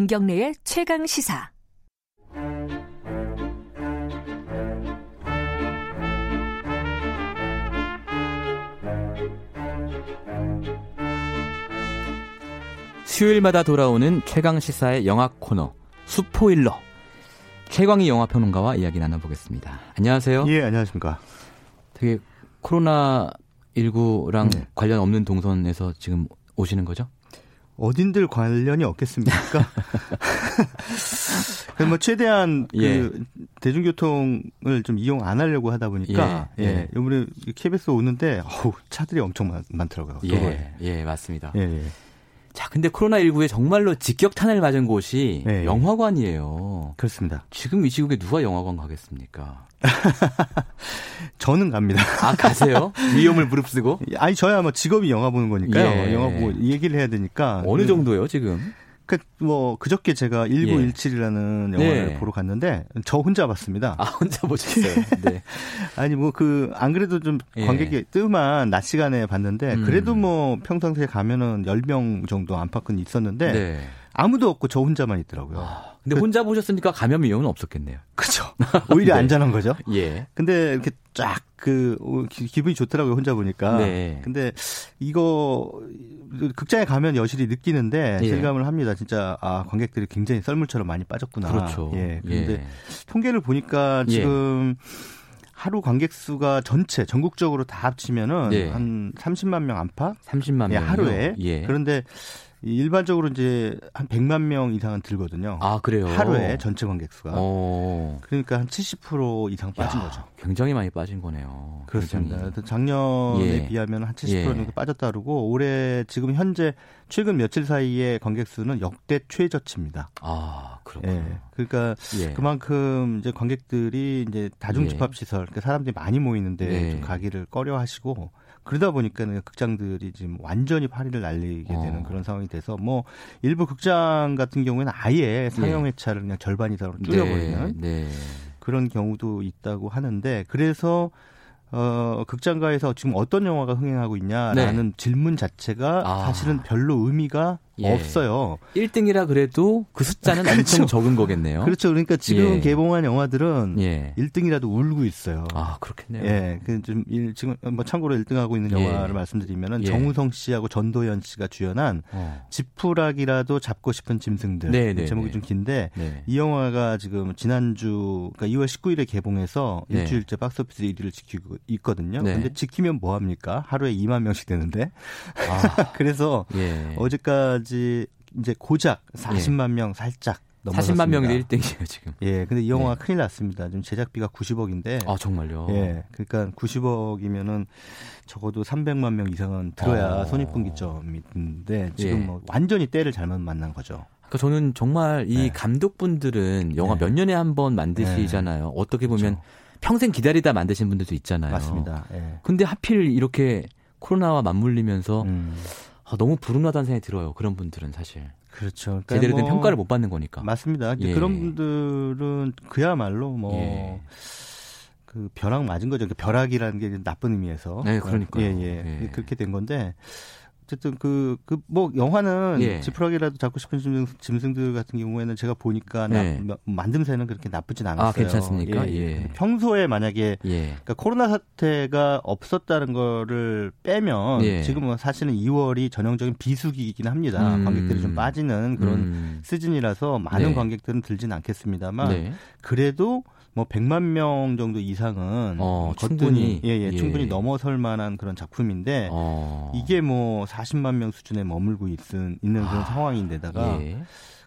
김경래의 최강 시사. 수요일마다 돌아오는 최강 시사의 영화 코너 수포일러 최광희 영화 평론가와 이야기 나눠보겠습니다. 안녕하세요. 예, 안녕하십니까. 되게 코로나 19랑 네. 관련 없는 동선에서 지금 오시는 거죠? 어딘들 관련이 없겠습니까? 뭐 최대한 예. 그 대중교통을 좀 이용 안 하려고 하다 보니까 예, 예. 예. 이번에 KBS 오는데 어우, 차들이 엄청 많, 더라고요 예, 예, 맞습니다. 예, 예. 자, 근데 코로나19에 정말로 직격탄을 맞은 곳이 네. 영화관이에요. 그렇습니다. 지금 이 시국에 누가 영화관 가겠습니까? 저는 갑니다. 아, 가세요? 위험을 무릅쓰고? 아니, 저야 뭐 직업이 영화 보는 거니까요. 예. 영화 보고 얘기를 해야 되니까. 어느 그 정도요, 지금? 그, 뭐, 그저께 제가 1917이라는 예. 영화를 네. 보러 갔는데, 저 혼자 봤습니다. 아, 혼자 보셨어요? 네. 아니, 뭐, 그, 안 그래도 좀 예. 관객이 뜸한 낮 시간에 봤는데, 음. 그래도 뭐, 평상시에 가면은 10명 정도 안팎은 있었는데, 네. 아무도 없고 저 혼자만 있더라고요. 아, 근데 그, 혼자 보셨으니까 감염 위험은 없었겠네요. 그죠. 오히려 네. 안전한 거죠. 예. 근데 이렇게 쫙 그 기분이 좋더라고요 혼자 보니까. 네. 근데 이거 극장에 가면 여실히 느끼는데 예. 실감을 합니다. 진짜 아 관객들이 굉장히 썰물처럼 많이 빠졌구나. 그렇죠. 예. 근데 예. 통계를 보니까 예. 지금 예. 하루 관객 수가 전체 전국적으로 다 합치면은 예. 한 30만 명 안팎? 30만 명 예, 하루에. 예. 그런데 일반적으로 이제 한 100만 명 이상은 들거든요. 아, 그래요? 하루에 전체 관객 수가. 어. 그러니까 한 70% 이상 빠진 야, 거죠. 굉장히 많이 빠진 거네요. 그렇습니다. 굉장히. 작년에 예. 비하면 한 70% 정도 예. 빠졌다 그러고 올해 지금 현재 최근 며칠 사이에 관객 수는 역대 최저치입니다. 아, 그렇군요. 예. 그러니까 예. 그만큼 이제 관객들이 이제 다중 집합 시설, 그러니까 사람들이 많이 모이는데 네. 좀 가기를 꺼려 하시고 그러다 보니까는 극장들이 지금 완전히 파리를 날리게 되는 어. 그런 상황이 돼서 뭐 일부 극장 같은 경우에는 아예 상영 회차를 그냥 절반 이상으로 줄여버리는 네. 네. 그런 경우도 있다고 하는데 그래서 어, 극장가에서 지금 어떤 영화가 흥행하고 있냐라는 네. 질문 자체가 아. 사실은 별로 의미가 예. 없어요. 1등이라 그래도 그 숫자는 그렇죠. 엄청 적은 거겠네요. 그렇죠. 그러니까 지금 예. 개봉한 영화들은 예. 1등이라도 울고 있어요. 아, 그렇겠네요. 예. 그좀 지금 뭐 참고로 1등하고 있는 예. 영화를 말씀드리면은 예. 정우성 씨하고 전도연 씨가 주연한 어. 지푸라기라도 잡고 싶은 짐승들. 네, 네 제목이 네. 좀 긴데 네. 이 영화가 지금 지난주 그러니까 2월 19일에 개봉해서 네. 일주일째 박스오피스 1위를 지키고 있거든요. 네. 근데 지키면 뭐 합니까? 하루에 2만 명씩 되는데. 아. 그래서 예. 어제까지 지금까지 이제 고작 40만 예. 명 살짝 넘어섰습니다. 40만 명이 1등이에요, 지금. 예. 근데 이 영화가 예. 큰일 났습니다. 지금 제작비가 90억인데. 아, 정말요? 예. 그러니까 90억이면은 적어도 300만 명 이상은 들어야 어. 손익분기점인데 지금 예. 뭐 완전히 때를 잘못 만난 거죠. 그러니까 저는 정말 이 네. 감독분들은 영화 네. 몇 년에 한 번 만드시잖아요. 네. 어떻게 보면 그렇죠. 평생 기다리다 만드신 분들도 있잖아요. 맞습니다. 예. 근데 하필 이렇게 코로나와 맞물리면서 음. 아, 너무 불운하다는 생각이 들어요. 그런 분들은 사실. 그렇죠. 그러니까 제대로 된 뭐, 평가를 못 받는 거니까. 맞습니다. 예. 그런 분들은 그야말로 뭐. 예. 그 벼락 맞은 거죠. 그 벼락이라는 게 나쁜 의미에서. 네, 그러니까. 예, 예, 예. 그렇게 된 건데 어쨌든 그 그 뭐 영화는 예. 지푸라기라도 잡고 싶은 짐승, 들 같은 경우에는 제가 보니까 네. 나, 만듦새는 그렇게 나쁘진 않았어요. 아, 괜찮습니까? 예. 예. 평소에 만약에 예. 그러니까 코로나 사태가 없었다는 거를 빼면 예. 지금은 사실은 2월이 전형적인 비수기이긴 합니다. 음. 관객들이 좀 빠지는 그런 음. 시즌이라서 많은 네. 관객들은 들진 않겠습니다만 네. 그래도 뭐 100만 명 정도 이상은 어, 충분히 예, 예, 예, 충분히 넘어설 만한 그런 작품인데 어. 이게 뭐 40만 명 수준에 머물고 있은 있는 그런 아. 상황인데다가 예.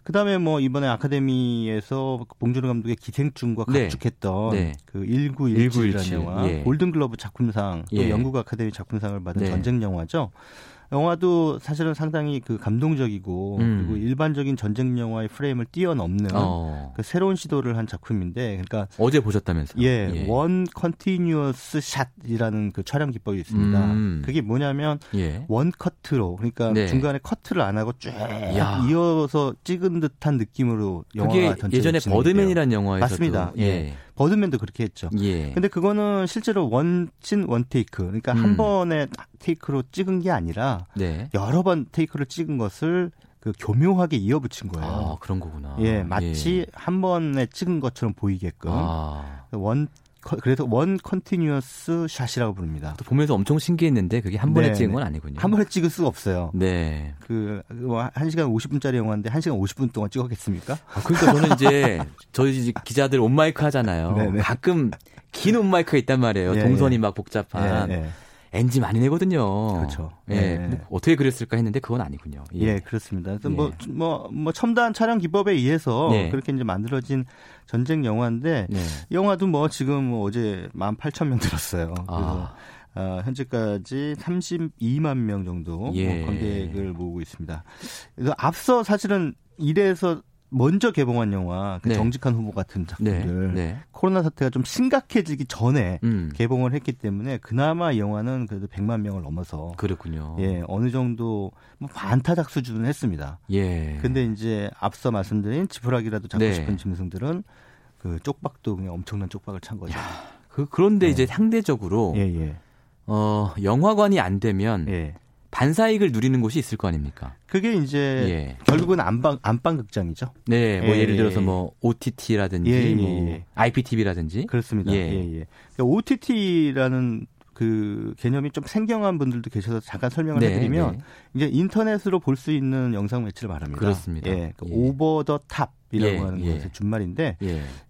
그다음에 뭐 이번에 아카데미에서 봉준호 감독의 기생충과 네. 각축했던 네. 그 1917이라는 영화 예. 골든글러브 작품상 또 예. 영국 아카데미 작품상을 받은 네. 전쟁 영화죠. 영화도 사실은 상당히 그 감동적이고 음. 그리고 일반적인 전쟁 영화의 프레임을 뛰어넘는 어. 그 새로운 시도를 한 작품인데 그러니까 어제 보셨다면서요? 예, 예. one continuous shot이라는 그 촬영 기법이 있습니다. 음. 그게 뭐냐면 예. one cut로 그러니까 네. 중간에 cut를 안 하고 쭉 야. 이어서 찍은 듯한 느낌으로 영화가 전체 예전에 버드맨이라는 영화에서 맞습니다. 예. 예. 버드맨도 그렇게 했죠. 예. 근데 그거는 실제로 one scene one take. 그러니까 음. 한 번에 take로 찍은 게 아니라 네. 여러 번 take를 찍은 것을 그 교묘하게 이어붙인 거예요. 아, 그런 거구나. 예, 마치 예. 한 번에 찍은 것처럼 보이게끔 아. one 그래서 one continuous shot이라고 부릅니다. 또 보면서 엄청 신기했는데 그게 한 번에 네, 찍은 건 네. 아니군요. 한 번에 찍을 수가 없어요. 네. 그, 1시간 뭐 50분짜리 영화인데 1시간 50분 동안 찍었겠습니까? 아, 그러니까 저는 이제 저희 기자들 on mic 하잖아요. 네네. 네. 가끔 긴 on mic가 있단 말이에요. 예, 동선이 예. 막 복잡한. 예, 예. NG 많이 내거든요. 그렇죠. 예. 네. 뭐 어떻게 그랬을까 했는데 그건 아니군요. 예, 예 그렇습니다. 예. 뭐, 뭐, 뭐, 첨단 촬영 기법에 의해서 네. 그렇게 이제 만들어진 전쟁 영화인데, 네. 영화도 뭐 지금 뭐 어제 18,000명 들었어요. 아. 어, 현재까지 32만 명 정도 뭐 예. 관객을 모으고 있습니다. 그래서 앞서 사실은 이래서 먼저 개봉한 영화 그 네. 정직한 후보 같은 작품들 네. 네. 코로나 사태가 좀 심각해지기 전에 음. 개봉을 했기 때문에 그나마 이 영화는 그래도 100만 명을 넘어서 그렇군요. 예, 어느 정도 뭐 반타작 수준은 했습니다. 예. 근데 이제 앞서 말씀드린 지푸라기라도 잡고 네. 싶은 짐승들은 그 쪽박도 그냥 엄청난 쪽박을 찬 거죠. 야, 그 그런데 네. 이제 상대적으로 예, 예. 어, 영화관이 안 되면 예. 반사익을 누리는 곳이 있을 거 아닙니까? 그게 이제 예. 결국은 안방 안방 극장이죠. 네, 뭐 예, 를 들어서 뭐 OTT라든지 예, 예, 뭐 예. IPTV라든지 그렇습니다. 예, 예. 그러니까 OTT라는 그 개념이 좀 생경한 분들도 계셔서 잠깐 설명을 네, 해드리면 네. 이제 인터넷으로 볼 수 있는 영상 매체를 말합니다. 그렇습니다. 예, 그 over the top이라고 예, 하는 것의 준말인데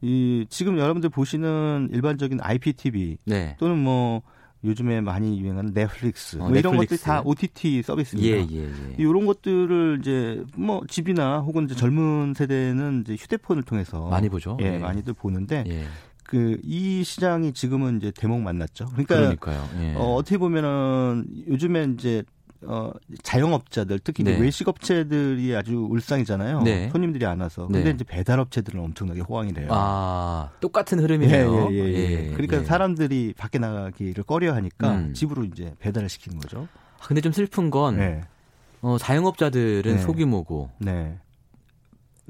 이 지금 여러분들 보시는 일반적인 IPTV 네. 또는 뭐 요즘에 많이 유행하는 넷플릭스 어, 뭐 이런. 것들이 다 OTT 서비스입니다. 예, 예, 예. 이런 것들을 이제 뭐 집이나 혹은 이제 젊은 세대는 이제 휴대폰을 통해서 많이 보죠. 예, 예. 많이들 보는데 예. 그이 시장이 지금은 이제 대목 만났죠. 그러니까. 예. 어, 어떻게 보면은 요즘에 이제 어, 자영업자들 특히 네. 외식업체들이 아주 울상이잖아요. 네. 손님들이 안 와서. 근데 네. 이제 배달업체들은 엄청나게 호황이래요. 아 똑같은 흐름이네요. 예, 예, 예, 예. 예 그러니까 예. 사람들이 밖에 나가기를 꺼려하니까 음. 집으로 이제 배달을 시키는 거죠. 아, 근데 좀 슬픈 건 네. 어, 자영업자들은 네. 소규모고 네.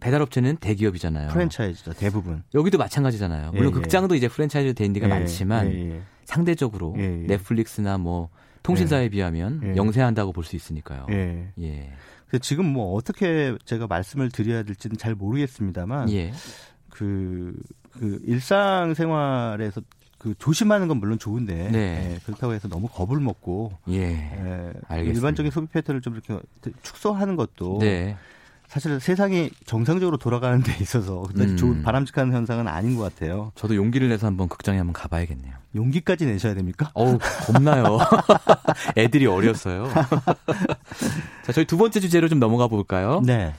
배달업체는 대기업이잖아요. 프랜차이즈죠 대부분. 여기도 마찬가지잖아요. 물론 극장도 이제 프랜차이즈 된 데가 많지만 상대적으로 넷플릭스나 뭐 통신사에 예. 비하면 예. 영세한다고 볼 수 있으니까요. 예. 예. 그래서 지금 뭐 어떻게 제가 말씀을 드려야 될지는 잘 모르겠습니다만 예. 그, 그 일상생활에서 그 조심하는 건 물론 좋은데 네. 예, 그렇다고 해서 너무 겁을 먹고 예, 예 일반적인 소비 패턴을 좀 이렇게 축소하는 것도 네. 사실 세상이 정상적으로 돌아가는 데 있어서 음. 좋은 바람직한 현상은 아닌 것 같아요. 저도 용기를 내서 한번 극장에 한번 가봐야겠네요. 용기까지 내셔야 됩니까? 어우, 겁나요. 애들이 어렸어요. 자, 저희 두 번째 주제로 좀 넘어가 볼까요? 네.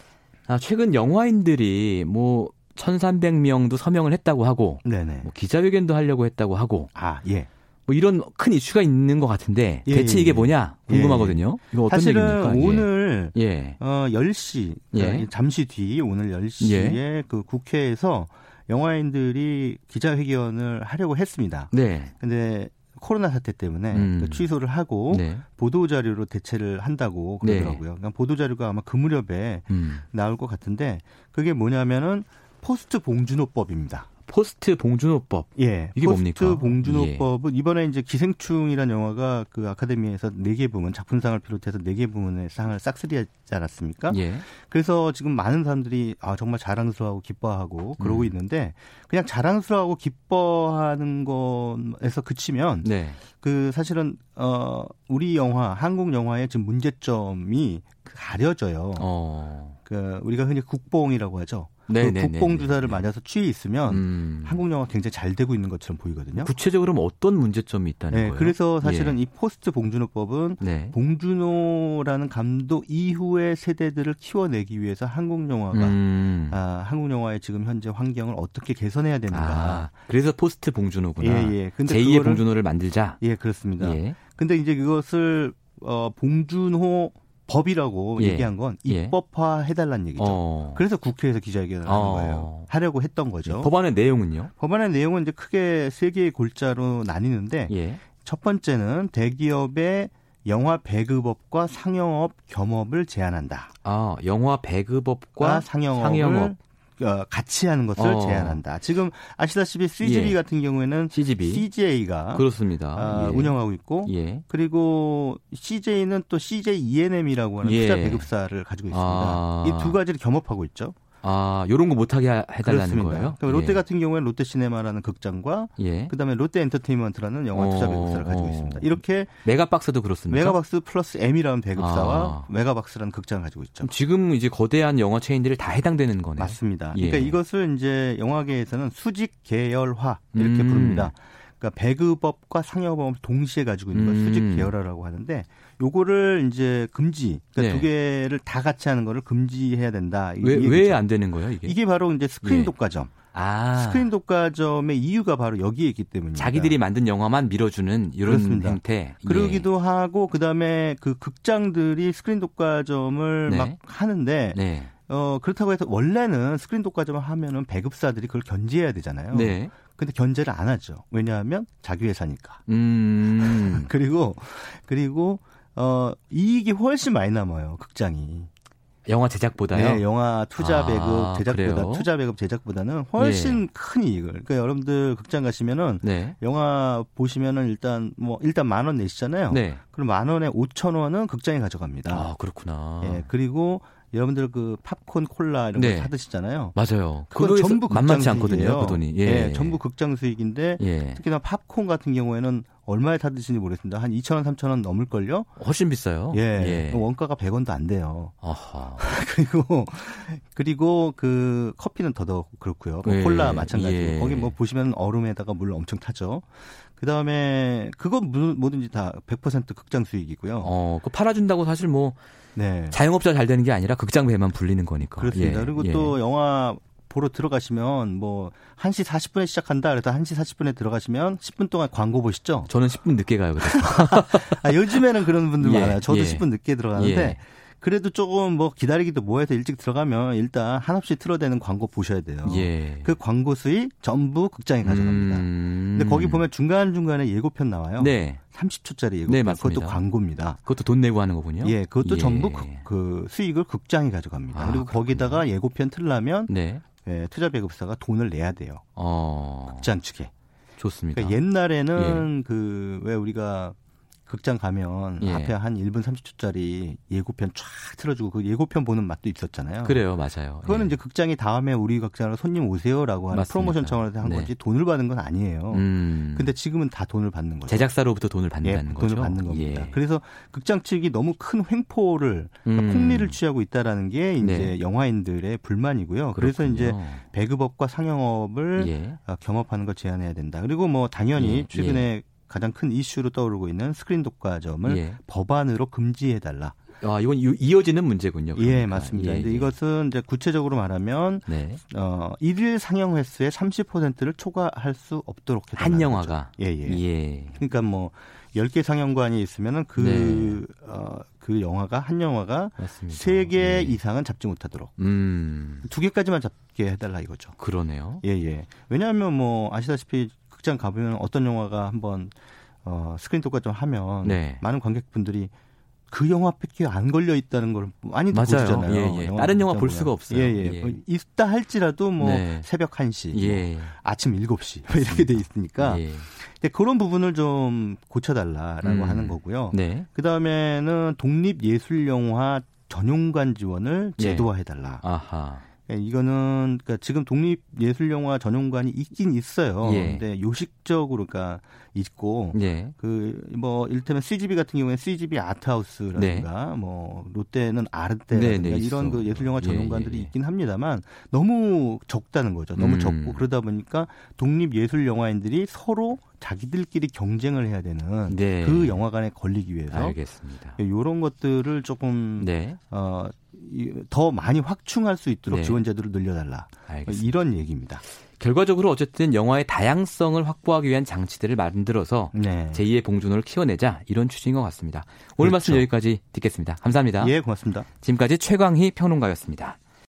아, 최근 영화인들이 뭐 1,300명도 서명을 했다고 하고 네네. 뭐 기자회견도 하려고 했다고 하고 아, 예. 뭐 이런 큰 이슈가 있는 것 같은데 예, 대체 이게 예, 예. 뭐냐 궁금하거든요. 예. 이거 어떤 사실은 얘기입니까? 예. 오늘 예. 어 10시 그러니까 잠시 뒤 오늘 10시에 그 국회에서 영화인들이 기자회견을 하려고 했습니다. 네. 근데 코로나 사태 때문에 음. 그 취소를 하고 네. 보도 자료로 대체를 한다고 그러더라고요. 네. 그러니까 보도 자료가 아마 그 무렵에 음. 나올 것 같은데 그게 뭐냐면은 post 봉준호법입니다. post 봉준호법. 예. 이게 post 뭡니까? 봉준호법은 예. 이번에 이제 기생충이라는 영화가 그 아카데미에서 네 개 부문, 작품상을 비롯해서 네 개 부문의 상을 싹쓸이하지 않았습니까? 예. 그래서 지금 많은 사람들이 아 정말 자랑스러워하고 기뻐하고 그러고 음. 있는데 그냥 자랑스러워하고 기뻐하는 것에서 그치면 네. 그 사실은 어 우리 영화, 한국 영화의 지금 문제점이 가려져요. 어. 그 우리가 흔히 국뽕이라고 하죠. 네, 그 네, 국뽕 네, 주사를 맞아서 취해 있으면 음. 한국 영화 굉장히 잘 되고 있는 것처럼 보이거든요. 구체적으로 어떤 문제점이 있다는 네, 거예요? 그래서 사실은 예. 이 포스트 봉준호법은 네. 봉준호라는 감독 이후의 세대들을 키워내기 위해서 한국 영화가 음. 아, 한국 영화의 지금 현재 환경을 어떻게 개선해야 되는가. 아, 그래서 포스트 봉준호구나. 예, 예. 근데 제2의 그거를, 봉준호를 만들자. 예, 그렇습니다. 예. 근데 이제 그것을 어 봉준호 법이라고 예. 얘기한 건 예. 입법화 해달라는 얘기죠. 어. 그래서 국회에서 기자회견을 하는 어. 거예요. 하려고 했던 거죠. 예. 법안의 내용은요? 법안의 내용은 이제 크게 세 개의 골자로 나뉘는데 예. 첫 번째는 대기업의 영화 배급업과 상영업 겸업을 제한한다. 아, 영화 배급업과 상영업을 상영업. 어, 같이 하는 것을 어. 제한한다. 지금 아시다시피 CGV 예. 같은 경우에는 CGV. CJ가 그렇습니다. 어, 예. 운영하고 있고 예. 그리고 CJ는 또 CJ ENM이라고 하는 투자 배급사를 가지고 있습니다. 아. 이 두 가지를 겸업하고 있죠. 아, 요런 거 못하게 해달라는 거예요? 그러니까 롯데 예. 같은 경우에는 롯데시네마라는 극장과 예. 그다음에 롯데 엔터테인먼트라는 영화 투자 어, 배급사를 어, 가지고 있습니다. 이렇게 메가박스도 그렇습니까? 메가박스 Plus M이라는 배급사와 아. 메가박스라는 극장을 가지고 있죠. 지금 이제 거대한 영화 체인들이 다 해당되는 거네요. 맞습니다. 예. 그러니까 이것을 이제 영화계에서는 수직 계열화 이렇게 음. 부릅니다. 그러니까 배급업과 상영업을 동시에 가지고 있는 걸 음. 수직 계열화라고 하는데 요거를 이제 금지 그러니까 네. 두 개를 다 같이 하는 거를 금지해야 된다. 왜 왜 안 되는 거예요, 이게? 이게 바로 이제 스크린 네. 독과점. 아. 스크린 독과점의 이유가 바로 여기에 있기 때문입니다. 자기들이 만든 영화만 밀어주는 이런 그렇습니다. 행태. 그러기도 예. 하고 그다음에 그 극장들이 스크린 독과점을 네. 막 하는데 네. 어 그렇다고 해서 원래는 스크린 독과점을 하면은 배급사들이 그걸 견제해야 되잖아요. 네. 근데 견제를 안 하죠. 왜냐하면 자기 회사니까. 음. 그리고 그리고 어 이익이 훨씬 많이 남아요. 극장이. 영화 제작보다요? 네, 영화 투자 아, 배급 아, 제작보다 그래요? 투자 배급 제작보다는 훨씬 예. 큰 이익을. 그러니까 여러분들 극장 가시면은 네. 영화 보시면은 일단 뭐 일단 만 원 내시잖아요. 네. 그럼 만 원에 5천 원은 극장에 가져갑니다. 아 그렇구나. 예, 그리고 여러분들 그 팝콘 콜라 이런 네. 거 사드시잖아요. 맞아요. 그거 전부 만만치 않거든요. 그 돈이. 예. 예. 전부 극장 수익인데 예. 특히나 팝콘 같은 경우에는 얼마에 사드시는지 모르겠습니다. 한 2천 원, 3천 원 넘을걸요? 훨씬 비싸요. 예. 예. 원가가 100원도 안 돼요. 아하. 그리고 그리고 그 커피는 더더욱 그렇고요. 뭐 예. 콜라 마찬가지. 예. 거기 뭐 보시면 얼음에다가 물 엄청 타죠. 그 다음에 그거 뭐든지 다 100% 극장 수익이고요. 어, 그 팔아준다고 사실 뭐 네. 자영업자 잘 되는 게 아니라 극장 배만 불리는 거니까. 그렇습니다. 예, 그리고 예. 또 영화 보러 들어가시면 뭐 1시 40분에 시작한다 그래서 1시 40분에 들어가시면 10분 동안 광고 보시죠? 저는 10분 늦게 가요. 그래서. 아, 요즘에는 그런 분들 예, 많아요. 저도 예. 10분 늦게 들어가는데 예. 그래도 조금 뭐 기다리기도 뭐해서 일찍 들어가면 일단 한없이 틀어대는 광고 보셔야 돼요. 예. 그 광고 수익 전부 극장에 가져갑니다. 음... 근데 거기 보면 중간 중간에 예고편 나와요. 네. 30초짜리 예고편. 네, 맞습니다. 그것도 광고입니다. 그것도 돈 내고 하는 거군요. 예, 그것도 예. 전부 그, 그 수익을 극장에 가져갑니다. 아, 그리고 그렇군요. 거기다가 예고편 틀려면 네. 예, 투자 배급사가 돈을 내야 돼요. 어... 극장 측에. 좋습니다. 그러니까 옛날에는 예. 그왜 우리가 극장 가면 예. 앞에 한 1분 30초짜리 예고편 쫙 틀어주고 그 예고편 보는 맛도 있었잖아요. 그래요, 맞아요. 그거는 예. 이제 극장이 다음에 우리 극장으로 손님 오세요라고 하는 맞습니다. 프로모션 차원에서 한 네. 거지 돈을 받은 건 아니에요. 음. 근데 지금은 다 돈을 받는 거죠. 제작사로부터 돈을 받는다는 예, 거죠. 돈을 받는 겁니다. 예. 그래서 극장 측이 너무 큰 횡포를 그러니까 음. 폭리를 취하고 있다라는 게 이제 네. 영화인들의 불만이고요. 그렇군요. 그래서 이제 배급업과 상영업을 예. 어, 겸업하는 걸 제한해야 된다. 그리고 뭐 당연히 예. 최근에 가장 큰 이슈로 떠오르고 있는 스크린 독과점을 예. 법안으로 금지해달라. 아, 이건 이어지는 문제군요. 그러니까. 예, 맞습니다. 예, 예. 이것은 이제 구체적으로 말하면 네. 어, 일일 상영 횟수의 30%를 초과할 수 없도록 해달라. 한 영화가. 예, 예, 예. 그러니까 뭐 10개 상영관이 있으면은 그, 네. 어, 그 영화가, 한 영화가 맞습니다. 3개 예. 이상은 잡지 못하도록. 음. 2개까지만 잡게 해달라 이거죠. 그러네요. 예, 예. 왜냐하면 뭐 아시다시피 극장 가보면 어떤 영화가 한번 어, 스크린 독과점 하면 네. 많은 관객분들이 그 영화밖에 안 걸려 있다는 걸 많이도 맞아요. 보시잖아요. 예, 예. 영화 다른 영화 볼 수가 없어요. 예, 예. 예. 뭐 있다 할지라도 뭐 네. 새벽 1시, 뭐 예. 뭐 아침 7시 뭐 이렇게 돼 있으니까 예. 그런 부분을 좀 고쳐달라라고 음. 하는 거고요. 네. 그 다음에는 독립 예술 영화 전용관 지원을 예. 제도화해달라. 아하. 예, 이거는 그러니까 지금 독립 예술 영화 전용관이 있긴 있어요. 예. 근데 요식적으로 그러니까 있고 예. 그뭐 일테면 CGV 같은 경우에는 CGV 아트하우스라든가 네. 뭐 롯데는 아르테 네, 네, 이런 그 예술 영화 예, 전용관들이 예, 있긴 합니다만 너무 적다는 거죠. 너무 음. 적고 그러다 보니까 독립 예술 영화인들이 서로 자기들끼리 경쟁을 해야 되는 네. 그 영화관에 걸리기 위해서 알겠습니다. 이런 것들을 조금 네. 어, 더 많이 확충할 수 있도록 네. 지원 제도를 늘려달라. 알겠습니다. 이런 얘기입니다. 결과적으로 어쨌든 영화의 다양성을 확보하기 위한 장치들을 만들어서 네. 제2의 봉준호를 키워내자 이런 취지인 것 같습니다. 오늘 그렇죠. 말씀 여기까지 듣겠습니다. 감사합니다. 예, 고맙습니다. 지금까지 최광희 평론가였습니다.